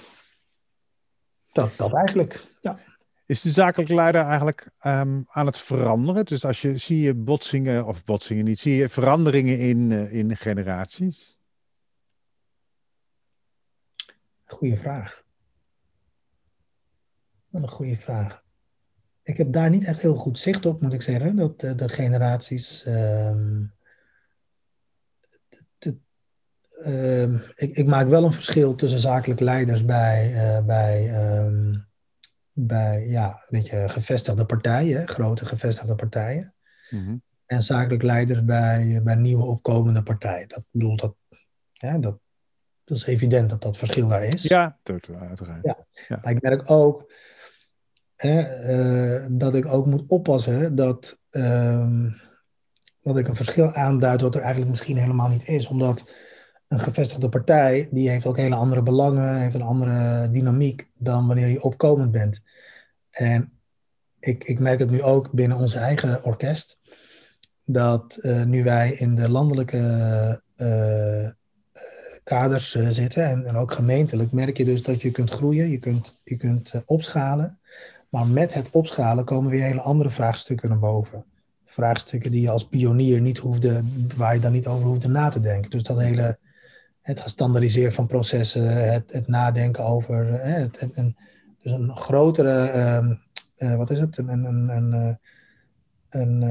dat, dat eigenlijk. Ja. Is de zakelijke leider eigenlijk um, aan het veranderen? Dus als je zie je botsingen, of botsingen niet, zie je veranderingen in, uh, in generaties? Goeie vraag. Wat een goede vraag. Ik heb daar niet echt heel goed zicht op, moet ik zeggen. Dat de, de generaties. Um, de, um, ik, ik, maak wel een verschil tussen zakelijk leiders bij, uh, bij um, bij ja, beetje gevestigde partijen, grote gevestigde partijen. Mm-hmm. En zakelijk leiders bij, bij nieuwe opkomende partijen. Dat bedoel dat, ja, dat, dat is evident dat dat verschil daar is. Ja, uiteraard. Ja. ja. Maar ik merk ook hè, uh, dat ik ook moet oppassen dat, uh, dat ik een verschil aanduid wat er eigenlijk misschien helemaal niet is. Omdat een gevestigde partij, die heeft ook hele andere belangen, heeft een andere dynamiek dan wanneer je opkomend bent. En ik, ik merk het nu ook binnen onze eigen orkest, dat uh, nu wij in de landelijke uh, kaders uh, zitten en, en, ook gemeentelijk, merk je dus dat je kunt groeien, je kunt, je kunt opschalen. Maar met het opschalen komen weer hele andere vraagstukken naar boven. Vraagstukken die je als pionier niet hoefde, waar je dan niet over hoefde na te denken. Dus dat hele het standaardiseren van processen, het, het nadenken over. Hè, het, het, een, dus een grotere, um, uh, wat is het? Een, een, een, een, een,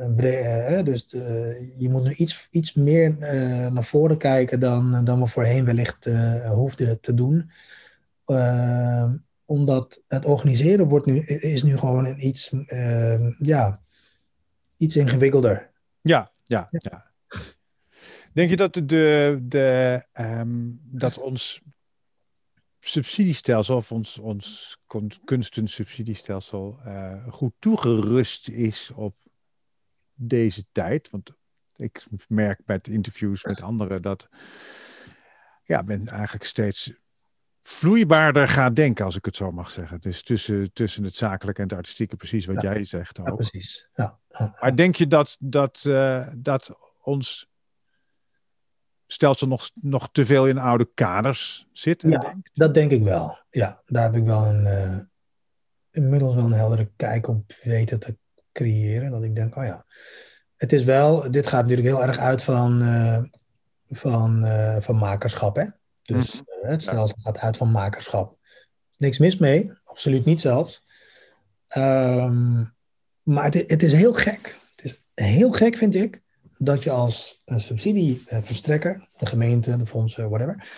een uh, dus de, je moet nu iets, iets meer uh, naar voren kijken dan, dan we voorheen wellicht hoefden te doen. Ehm, omdat het organiseren wordt nu, is nu gewoon een iets, ehm, ja, iets ingewikkelder. Ja, ja, ja. Denk je dat, de, de, um, dat ons subsidiestelsel of ons, ons kunstensubsidiestelsel uh, goed toegerust is op deze tijd? Want ik merk met interviews met anderen dat ja, men eigenlijk steeds vloeibaarder gaat denken, als ik het zo mag zeggen. Dus tussen, tussen het zakelijke en het artistieke, precies wat jij zegt ook. Ja, precies. Ja. Maar denk je dat, dat, uh, dat ons stelsel nog, nog te veel in oude kaders zit? Ja, denkt? dat denk ik wel. Ja, daar heb ik wel een, uh, inmiddels wel een heldere kijk op weten te creëren. Dat ik denk, oh ja, het is wel, dit gaat natuurlijk heel erg uit van, uh, van, uh, van makerschap. Hè? Dus mm. het stelsel gaat uit van makerschap. Niks mis mee, absoluut niet zelfs. Um, maar het, het is heel gek. Het is heel gek, vind ik, dat je als subsidieverstrekker, de gemeente, de fondsen, whatever,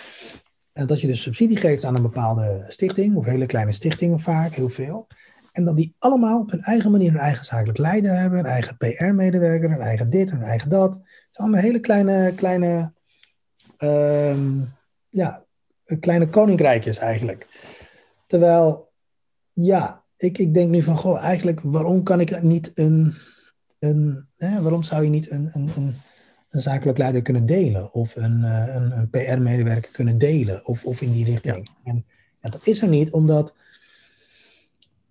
en dat je dus subsidie geeft aan een bepaalde stichting, of hele kleine stichtingen vaak, heel veel. En dat die allemaal op hun eigen manier een eigen zakelijk leider hebben, een eigen PR-medewerker, een eigen dit, een eigen dat. Het zijn allemaal hele kleine, kleine, um, ja, kleine koninkrijkjes eigenlijk. Terwijl, ja, ik, ik denk nu van, goh, eigenlijk, waarom kan ik niet een een, waarom zou je niet een, een, een, een, zakelijk leider kunnen delen? Of een, eh, een, een PR-medewerker kunnen delen? Of, of in die richting. Ja. En ja, dat is er niet, omdat...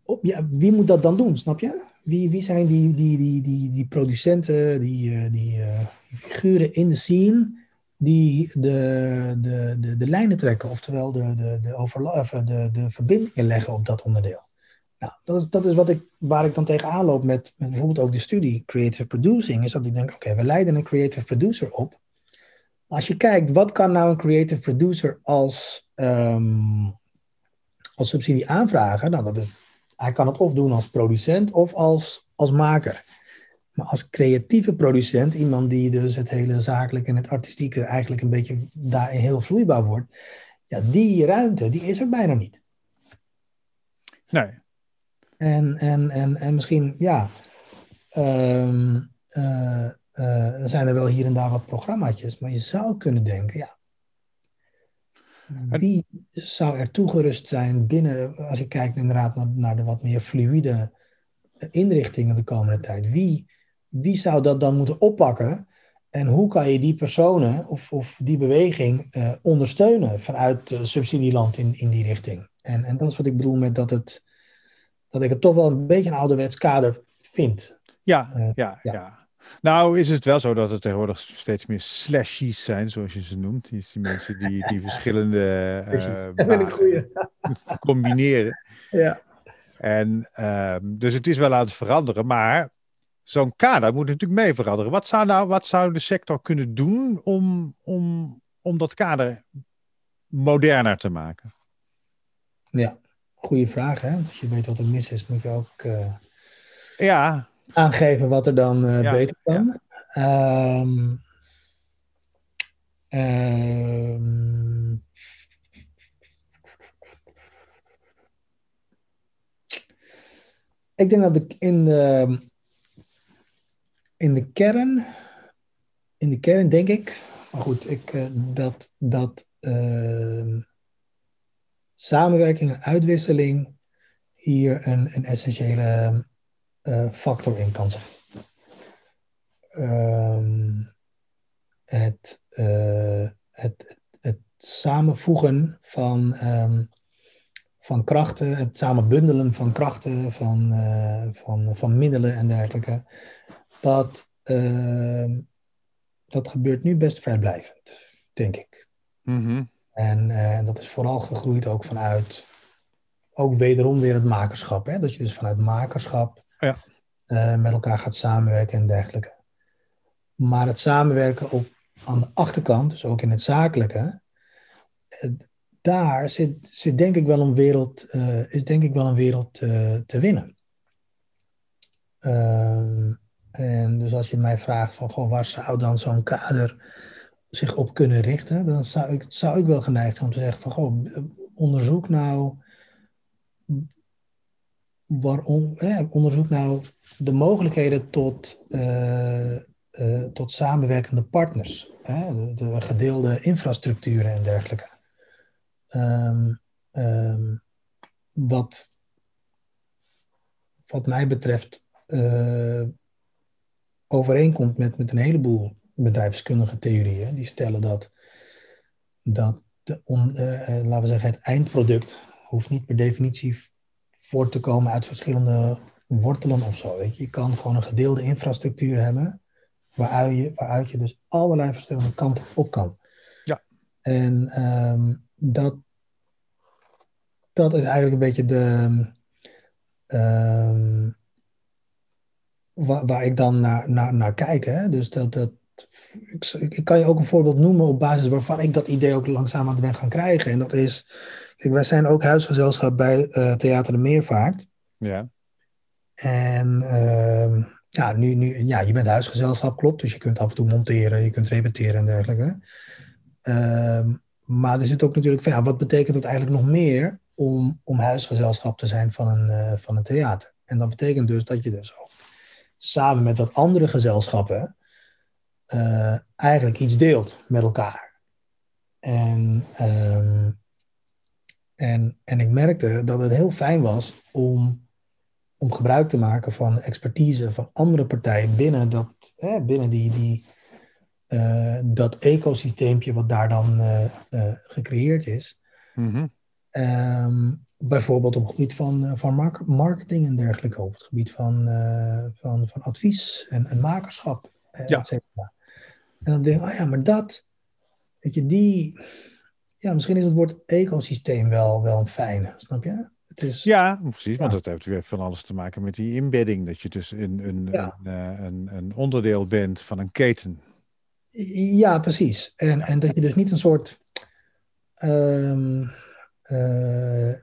Op, ja, wie moet dat dan doen, snap je? Wie, wie zijn die, die, die, die, die producenten, die, eh, die, uh, die figuren in de scene die de, de, de, de lijnen trekken, oftewel de, de, de, overla- de, de verbindingen leggen op dat onderdeel? Nou, dat is, dat is wat ik, waar ik dan tegenaan loop met, bijvoorbeeld ook de studie Creative Producing. Is dat ik denk, oké, we leiden een creative producer op. Als je kijkt, wat kan nou een creative producer als, um, als subsidie aanvragen? Nou, dat hij kan het of doen als producent of als, als maker. Maar als creatieve producent, iemand die dus het hele zakelijke en het artistieke eigenlijk een beetje daarin heel vloeibaar wordt. Ja, die ruimte, die is er bijna niet. Nee, en, en, en, en misschien, ja, um, uh, uh, zijn er wel hier en daar wat programmaatjes, maar je zou kunnen denken, ja. Wie zou er toegerust zijn binnen, als je kijkt inderdaad naar, naar de wat meer fluïde inrichtingen de komende tijd? Wie, wie zou dat dan moeten oppakken? En hoe kan je die personen of, of die beweging uh, ondersteunen vanuit uh, subsidieland in, in die richting? En, en dat is wat ik bedoel met dat, het, dat ik het toch wel een beetje een ouderwets kader vind. Ja, uh, ja, ja, ja. Nou is het wel zo dat er tegenwoordig steeds meer slashies zijn, zoals je ze noemt. Die, die mensen die, die verschillende uh, combineren. Ja. En uh, dus het is wel aan het veranderen, maar zo'n kader moet natuurlijk mee veranderen. Wat zou, nou, wat zou de sector kunnen doen om, om, om dat kader moderner te maken? Ja, goede vraag. Hè? Als je weet wat er mis is, moet je ook uh, ja. aangeven wat er dan uh, ja, beter kan. Ja. Um, um, ik denk dat ik in de, in de kern, in de kern denk ik, maar goed, ik, uh, dat, dat uh, samenwerking en uitwisseling hier een, een essentiële uh, factor in kan zijn. Um, het, het, het, het, samenvoegen van um, van krachten, het samen bundelen van krachten, van, uh, van, van middelen en dergelijke, dat, uh, dat gebeurt nu best vrijblijvend, denk ik. Mm. En uh, dat is vooral gegroeid ook vanuit, ook wederom weer het makerschap. Hè? Dat je dus vanuit makerschap ja. met elkaar gaat samenwerken en dergelijke. Maar het samenwerken op, aan de achterkant, dus ook in het zakelijke, daar zit, zit denk ik wel een wereld, is denk ik wel een wereld te winnen. Uh, en dus als je mij vraagt van goh, waar zou dan zo'n kader zich op kunnen richten, dan zou ik, zou ik wel geneigd zijn om te zeggen van goh, onderzoek nou waarom, eh, onderzoek nou de mogelijkheden tot, uh, uh, tot samenwerkende partners, de, de gedeelde infrastructuren en dergelijke. Um, um, wat, wat mij betreft overeenkomt met, met een heleboel bedrijfskundige theorieën. Die stellen dat, dat de on, uh, laten we zeggen, het eindproduct hoeft niet per definitie voort te komen uit verschillende wortelen of zo. Weet je. je kan gewoon een gedeelde infrastructuur hebben waaruit je, waaruit je dus allerlei verschillende kanten op kan. Ja. En um, dat, dat is eigenlijk een beetje de. Um, waar, waar, ik dan naar, naar, naar kijk. Hè? Dus dat, dat, ik, ik, kan je ook een voorbeeld noemen op basis waarvan ik dat idee ook langzaam aan het ben gaan krijgen. En dat is. Kijk, wij zijn ook huisgezelschap bij uh, Theater de Meervaart. Ja. En uh, ja, nu, nu, ja, je bent huisgezelschap, klopt. Dus je kunt af en toe monteren, je kunt repeteren en dergelijke. Uh, maar er zit ook natuurlijk van, ja, wat betekent het eigenlijk nog meer om, om huisgezelschap te zijn van een, uh, van een theater? En dat betekent dus dat je dus ook samen met dat andere gezelschappen uh, eigenlijk iets deelt met elkaar. En, um, en, en ik merkte dat het heel fijn was om, om gebruik te maken van expertise van andere partijen binnen, dat, binnen die, die, uh, dat ecosysteempje wat daar dan uh, uh, gecreëerd is. Mm -hmm. um, bijvoorbeeld op het gebied van, van marketing en dergelijke, op het gebied van, van, van advies en, en makerschap. Ja. Et cetera. En dan denk ik, oh ja, maar dat, weet je, die, ja, misschien is het woord ecosysteem wel, wel een fijne, snap je? Het is, ja, precies, ja. want dat heeft weer van alles te maken met die embedding, dat je dus een, een, ja. een, een, een onderdeel bent van een keten. Ja, precies. En, en dat je dus niet een soort. Um, uh,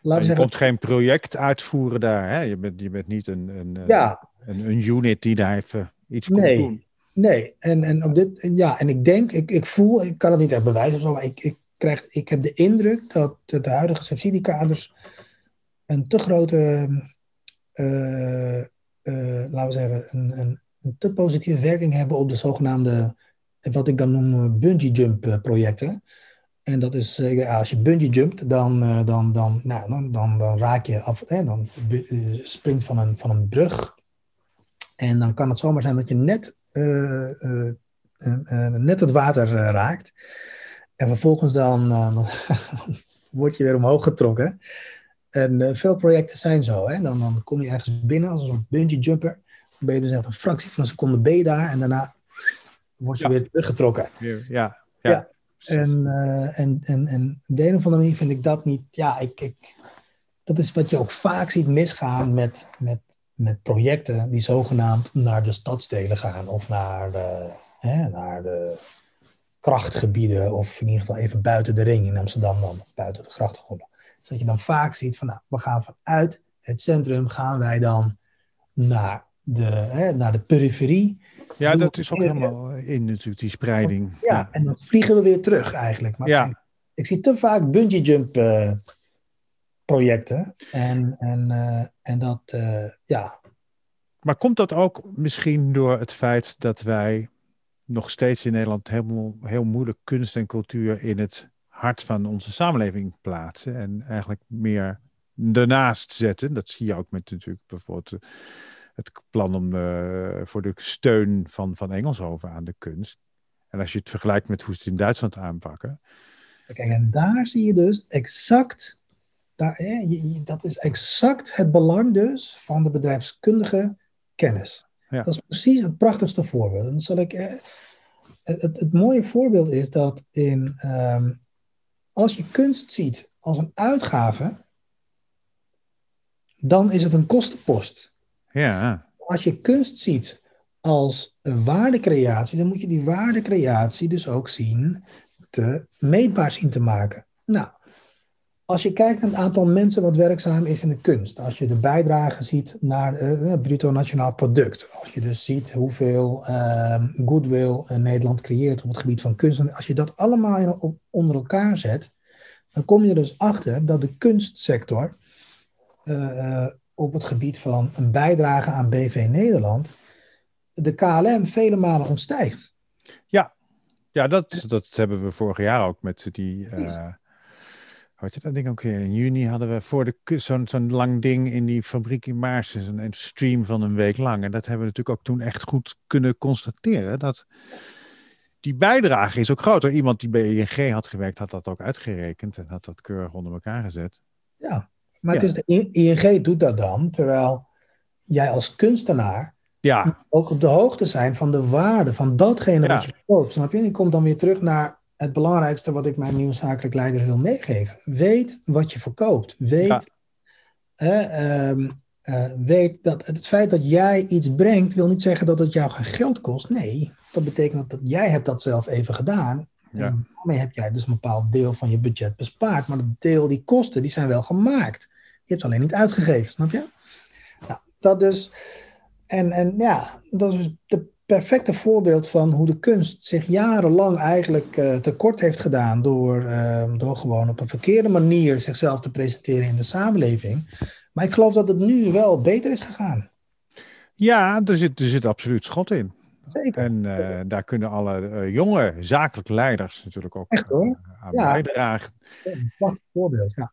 laten je zeggen, komt geen project uitvoeren daar. Hè? Je, bent, je bent niet een, een, ja. een, een unit die daar even iets komt nee, doen. Nee, en, en, op dit, ja, en ik denk, ik, ik voel, ik kan het niet echt bewijzen, maar ik, ik, krijg, ik heb de indruk dat de huidige subsidiekaders een te grote, uh, uh, laten we zeggen, een, een, te positieve werking hebben op de zogenaamde, wat ik dan noem bungee jump projecten. En dat is, uh, als je bungee jumpt, dan, dan, dan, nou, dan, dan, dan, raak je af, hè, dan springt van een, van een brug. En dan kan het zomaar zijn dat je net, net het water raakt. En vervolgens dan, word je weer omhoog getrokken. En veel projecten zijn zo. Hè? Dan, dan kom je ergens binnen als een soort bungee jumper. Dan ben je dus echt een fractie van een seconde ben je daar. En daarna word je weer teruggetrokken. Ja, ja. ja. En, uh, en, en, en op de een of andere manier vind ik dat niet. Ja, ik, ik, dat is wat je ook vaak ziet misgaan met, met, met projecten die zogenaamd naar de stadsdelen gaan of naar de, hè, naar de krachtgebieden of in ieder geval even buiten de ring in Amsterdam dan, of buiten de grachtengordel. Dus dat je dan vaak ziet van nou, we gaan vanuit het centrum gaan wij dan naar de, hè, naar de periferie ja, dat is ook helemaal in natuurlijk, die spreiding. Ja, en dan vliegen we weer terug eigenlijk. Maar ja. ik, zie te vaak bungee jump uh, projecten. En, en, uh, en dat, uh, ja. Maar komt dat ook misschien door het feit dat wij nog steeds in Nederland heel, heel moeilijk kunst en cultuur in het hart van onze samenleving plaatsen en eigenlijk meer ernaast zetten? Dat zie je ook met natuurlijk bijvoorbeeld het plan om, uh, voor de steun van, van Engelshoven aan de kunst. En als je het vergelijkt met hoe ze het in Duitsland aanpakken. Kijk, en daar zie je dus exact, daar, dat is exact het belang dus van de bedrijfskundige kennis. Ja. Dat is precies het prachtigste voorbeeld. dan zal ik, eh, het, het, mooie voorbeeld is dat in, um, als je kunst ziet als een uitgave, dan is het een kostenpost. Ja. Als je kunst ziet als een waardecreatie, dan moet je die waardecreatie dus ook zien te meetbaar zien te maken. Nou, als je kijkt naar het aantal mensen wat werkzaam is in de kunst, als je de bijdrage ziet naar uh, het bruto nationaal product, als je dus ziet hoeveel uh, goodwill Nederland creëert op het gebied van kunst, als je dat allemaal in, op, onder elkaar zet, dan kom je er dus achter dat de kunstsector uh, op het gebied van een bijdrage aan BV Nederland de KLM vele malen ontstijgt. Ja, ja dat, dat hebben we vorig jaar ook met die. Uh, had je dat ding ook weer? In juni hadden we voor de zo'n zo'n lang ding in die fabriek in Maarsen, een stream van een week lang. En dat hebben we natuurlijk ook toen echt goed kunnen constateren. Dat die bijdrage is ook groter. Iemand die bij ING had gewerkt, had dat ook uitgerekend en had dat keurig onder elkaar gezet. Ja, maar het is de ING doet dat dan, terwijl jij als kunstenaar ja. ook op de hoogte zijn van de waarde van datgene wat je koopt. Snap je? En ik kom dan weer terug naar het belangrijkste wat ik mijn nieuwe zakelijk leider wil meegeven. Weet wat je verkoopt. Weet, ehm, eh, weet dat het feit dat jij iets brengt, wil niet zeggen dat het jou geen geld kost. Nee, dat betekent dat jij hebt dat zelf even gedaan. Ja. En daarmee heb jij dus een bepaald deel van je budget bespaard. Maar dat deel, die kosten, die zijn wel gemaakt. Je hebt ze alleen niet uitgegeven, snap je? Nou, dat dus. En, en ja, dat is dus het perfecte voorbeeld van hoe de kunst zich jarenlang eigenlijk uh, tekort heeft gedaan door, uh, door gewoon op een verkeerde manier zichzelf te presenteren in de samenleving. Maar ik geloof dat het nu wel beter is gegaan. Ja, er zit, er zit absoluut schot in. Zeker. En uh, daar kunnen alle uh, jonge zakelijke leiders natuurlijk ook Echt, hoor. aan ja. bijdragen. Een prachtig voorbeeld, ja.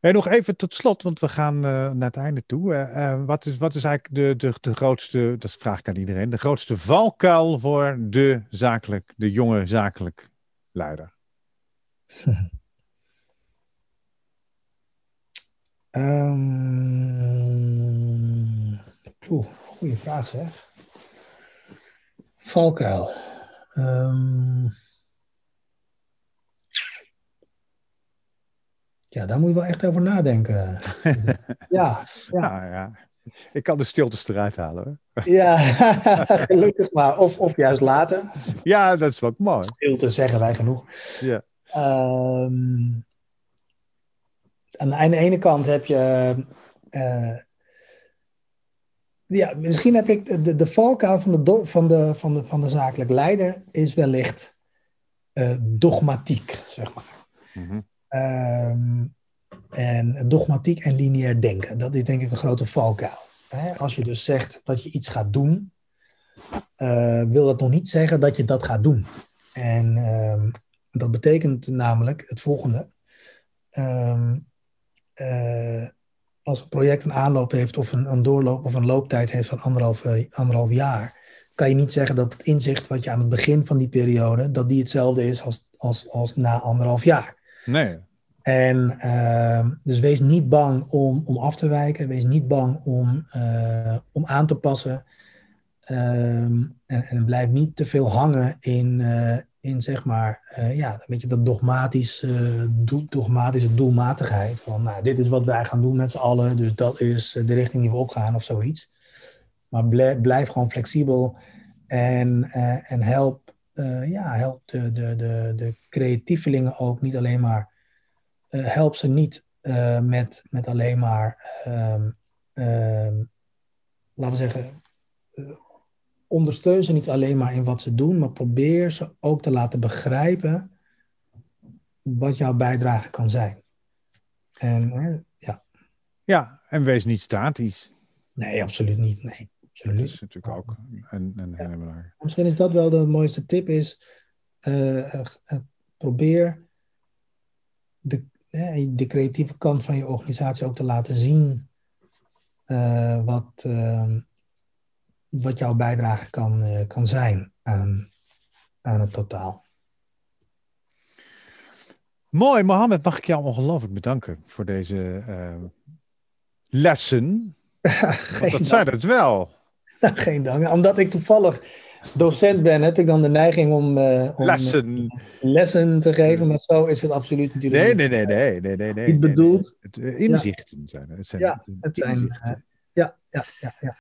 En nog even tot slot, want we gaan uh, naar het einde toe. Uh, wat, is, wat is eigenlijk de, de, de grootste, dat vraag ik aan iedereen, de grootste valkuil voor de zakelijk, de jonge zakelijk leider? um, goeie vraag zeg. Valkuil. Um, Ja, daar moet je wel echt over nadenken. ja, ja. Nou, ja. Ik kan de stiltes eruit halen. Hoor. Ja, gelukkig maar. Of, of juist later. Ja, dat is wel mooi. Stilte zeggen wij genoeg. Ja. Um, aan de ene kant heb je. Uh, ja, misschien heb ik de, de valkuil van de, van, de, van, de, van de zakelijk leider is wellicht uh, dogmatiek, zeg maar. Mm -hmm. Um, en dogmatiek en lineair denken. Dat is denk ik een grote valkuil. Als je dus zegt dat je iets gaat doen, uh, wil dat nog niet zeggen dat je dat gaat doen. En, um, Dat betekent namelijk het volgende. Ehm, eh, als een project een aanloop heeft of een, een doorloop of een looptijd heeft van anderhalf, eh, anderhalf jaar, kan je niet zeggen dat het inzicht wat je aan het begin van die periode, dat die hetzelfde is als, als, als na anderhalf jaar. Nee. En uh, dus wees niet bang om, om af te wijken, wees niet bang om, uh, om aan te passen. Um, en, en blijf niet te veel hangen in, uh, in zeg maar, ja, een beetje dat dogmatisch, dogmatische doelmatigheid. Van nou, dit is wat wij gaan doen met z'n allen, dus dat is de richting die we opgaan of zoiets. Maar blijf, blijf gewoon flexibel en, en help, ja, help de, de, de, de creatievelingen ook niet alleen maar uh, help ze niet uh, met, met alleen maar, um, um, laten we zeggen, ondersteun ze niet alleen maar in wat ze doen, maar probeer ze ook te laten begrijpen wat jouw bijdrage kan zijn. En ja. Ja, en wees niet statisch. Nee, absoluut niet. Nee, absoluut. Dat is natuurlijk ook een, een hele belangrijke. Misschien is dat wel de mooiste tip is, probeer de, de creatieve kant van je organisatie ook te laten zien uh, wat, uh, wat jouw bijdrage kan, uh, kan zijn aan, aan het totaal. Mooi, Mohammed, mag ik jou ongelooflijk bedanken voor deze lessen. Dat zijn het wel. Geen dank. Omdat ik toevallig docent ben, heb ik dan de neiging om, uh, om lessen. lessen te geven. Maar zo is het absoluut natuurlijk nee, nee, nee, nee, nee, nee, nee. Niet bedoeld. Nee, nee. Het, uh, inzichten ja. zijn het. Zijn ja, het zijn. Uh, ja, ja, ja, ja.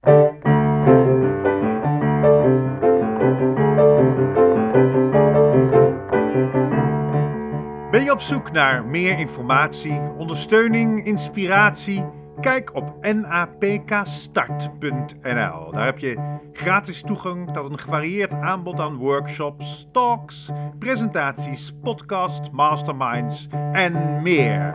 Ben je op zoek naar meer informatie, ondersteuning, inspiratie? Kijk op napkstart.nl. Daar heb je gratis toegang tot een gevarieerd aanbod aan workshops, talks, presentaties, podcasts, masterminds en meer.